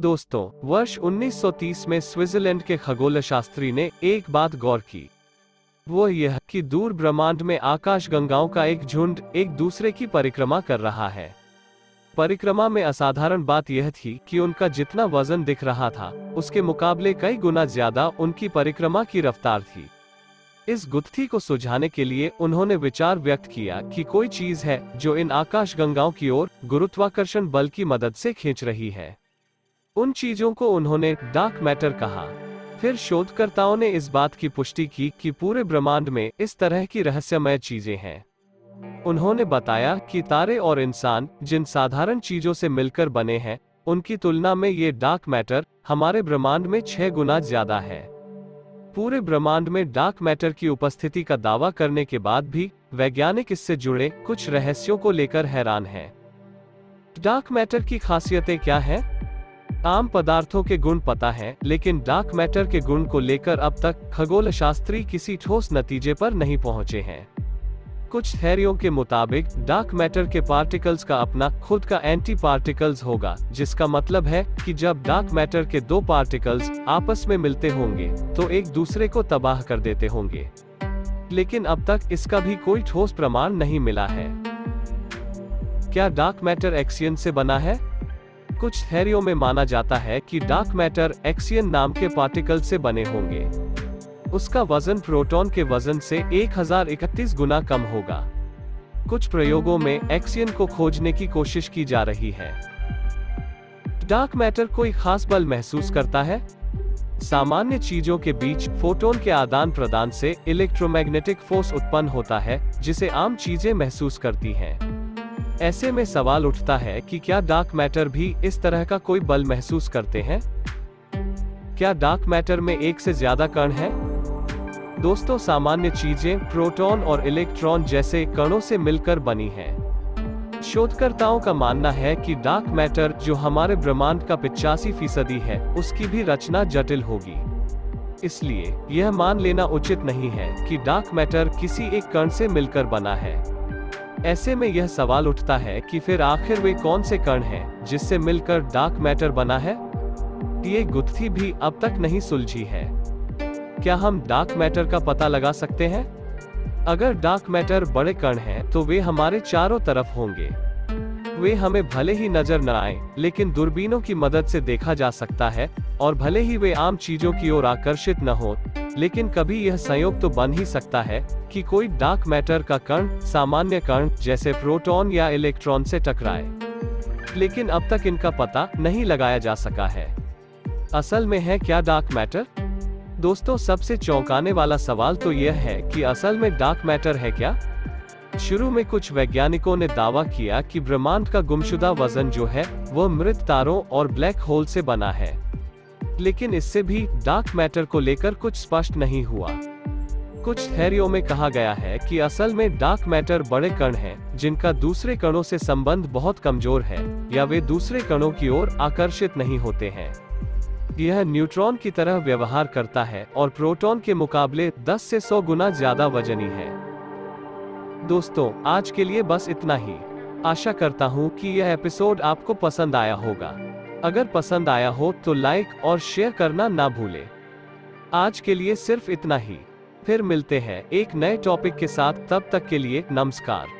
दोस्तों, वर्ष 1930 में स्विट्जरलैंड के खगोल शास्त्री ने एक बात गौर की। वो यह कि दूर ब्रह्मांड में आकाश गंगाओं का एक झुंड एक दूसरे की परिक्रमा कर रहा है। परिक्रमा में असाधारण बात यह थी कि उनका जितना वज़न दिख रहा था, उसके मुकाबले कई गुना ज़्यादा उनकी परिक्रमा की रफ्तार थी। इस गुत्थी को सुझाने के लिए उन्होंने विचार व्यक्त किया कि कोई चीज़ है जो इन आकाश गंगाओं की ओर गुरुत्वाकर्षण बल की मदद से खींच रही है। उन चीज़ों को उन्होंने डार्क मैटर कहा फिर शोधकर्ताओं ने इस बात की पुष्टि की कि पूरे ब्रह्मांड में इस तरह की रहस्यमय चीज़ें हैं उन्होंने बताया कि तारे और इंसान जिन साधारण चीज़ों से मिलकर बने हैं, उनकी तुलना में ये डार्क मैटर हमारे ब्रह्मांड में छह गुना ज़्यादा है पूरे ब्रह्मांड में डार्क मैटर की उपस्थिति का दावा करने के बाद भी वैज्ञानिक इससे जुड़े कुछ रहस्यों को लेकर हैरान हैं। डार्क मैटर की खासियतें क्या हैं? आम पदार्थों के गुण पता है, लेकिन डार्क मैटर के गुण को लेकर अब तक खगोल शास्त्री किसी ठोस नतीजे पर नहीं पहुँचे हैं। कुछ थेरियों के मुताबिक डार्क मैटर के पार्टिकल्स का अपना खुद का एंटी पार्टिकल्स होगा, जिसका मतलब है कि जब डार्क मैटर के दो पार्टिकल्स आपस में मिलते होंगे तो एक दूसरे को तबाह कर देते होंगे। लेकिन अब तक इसका भी कोई ठोस प्रमाण नहीं मिला है। क्या डार्क मैटर एक्सियन से बना है? कुछ थेरियों में माना जाता है कि डार्क मैटर एक्सियन नाम के पार्टिकल से बने होंगे। उसका वज़न प्रोटॉन के वज़न से 1031 गुना कम होगा। कुछ प्रयोगों में एक्सियन को खोजने की कोशिश की जा रही है। डार्क मैटर कोई खास बल महसूस करता है? सामान्य चीज़ों के बीच फोटोन के आदान प्रदान से इलेक्ट्रोमैग्नेटिक फोर्स उत्पन्न होता है, जिसे आम चीज़ें महसूस करती हैं। ऐसे में सवाल उठता है कि क्या डार्क मैटर भी इस तरह का कोई बल महसूस करते हैं? क्या डार्क मैटर में एक से ज़्यादा कण है? दोस्तों, सामान्य चीज़ें प्रोटॉन और इलेक्ट्रॉन जैसे कणों से मिलकर बनी हैं। शोधकर्ताओं का मानना है कि डार्क मैटर जो हमारे ब्रह्मांड का पिचासी फ़ीसदी है, उसकी भी रचना जटिल होगी। इसलिए यह मान लेना उचित नहीं है कि डार्क मैटर किसी एक कण से मिलकर बना है। ऐसे में यह सवाल उठता है कि फिर आखिर वे कौन से कण हैं जिससे मिलकर डार्क मैटर बना है? ये गुत्थी भी अब तक नहीं सुलझी है। क्या हम डार्क मैटर का पता लगा सकते हैं? अगर डार्क मैटर बड़े कण हैं, तो वे हमारे चारों तरफ़ होंगे। वे हमें भले ही नज़र न आए लेकिन दूरबीनों की मदद से देखा जा सकता है और भले ही वे आम चीज़ों की ओर आकर्षित न हो लेकिन कभी यह संयोग तो बन ही सकता है कि कोई डार्क मैटर का कण, सामान्य कण, जैसे प्रोटॉन या इलेक्ट्रॉन से टकराए। लेकिन अब तक इनका पता नहीं लगाया जा सका है। असल में है क्या डार्क मैटर दोस्तों, सबसे चौंकाने वाला सवाल तो यह है कि असल में डार्क मैटर है क्या? शुरू में कुछ वैज्ञानिकों ने दावा किया कि ब्रह्मांड का गुमशुदा वज़न जो है, वह मृत तारों और ब्लैक होल से बना है। लेकिन इससे भी डार्क मैटर को लेकर कुछ स्पष्ट नहीं हुआ। कुछ थेरियों में कहा गया है कि असल में डार्क मैटर बड़े कण हैं, जिनका दूसरे कणों से संबंध बहुत कमज़ोर है या वे दूसरे कणों की ओर आकर्षित नहीं होते हैं। यह न्यूट्रॉन की तरह व्यवहार करता है और प्रोटॉन के मुकाबले 10 से 100 गुना ज़्यादा वजनी है। दोस्तों आज के लिए बस इतना ही। आशा करता हूँ कि यह एपिसोड आपको पसंद आया होगा। अगर पसंद आया हो तो लाइक और शेयर करना ना भूले। आज के लिए सिर्फ़ इतना ही। फिर मिलते हैं एक नए टॉपिक के साथ। तब तक के लिए नमस्कार।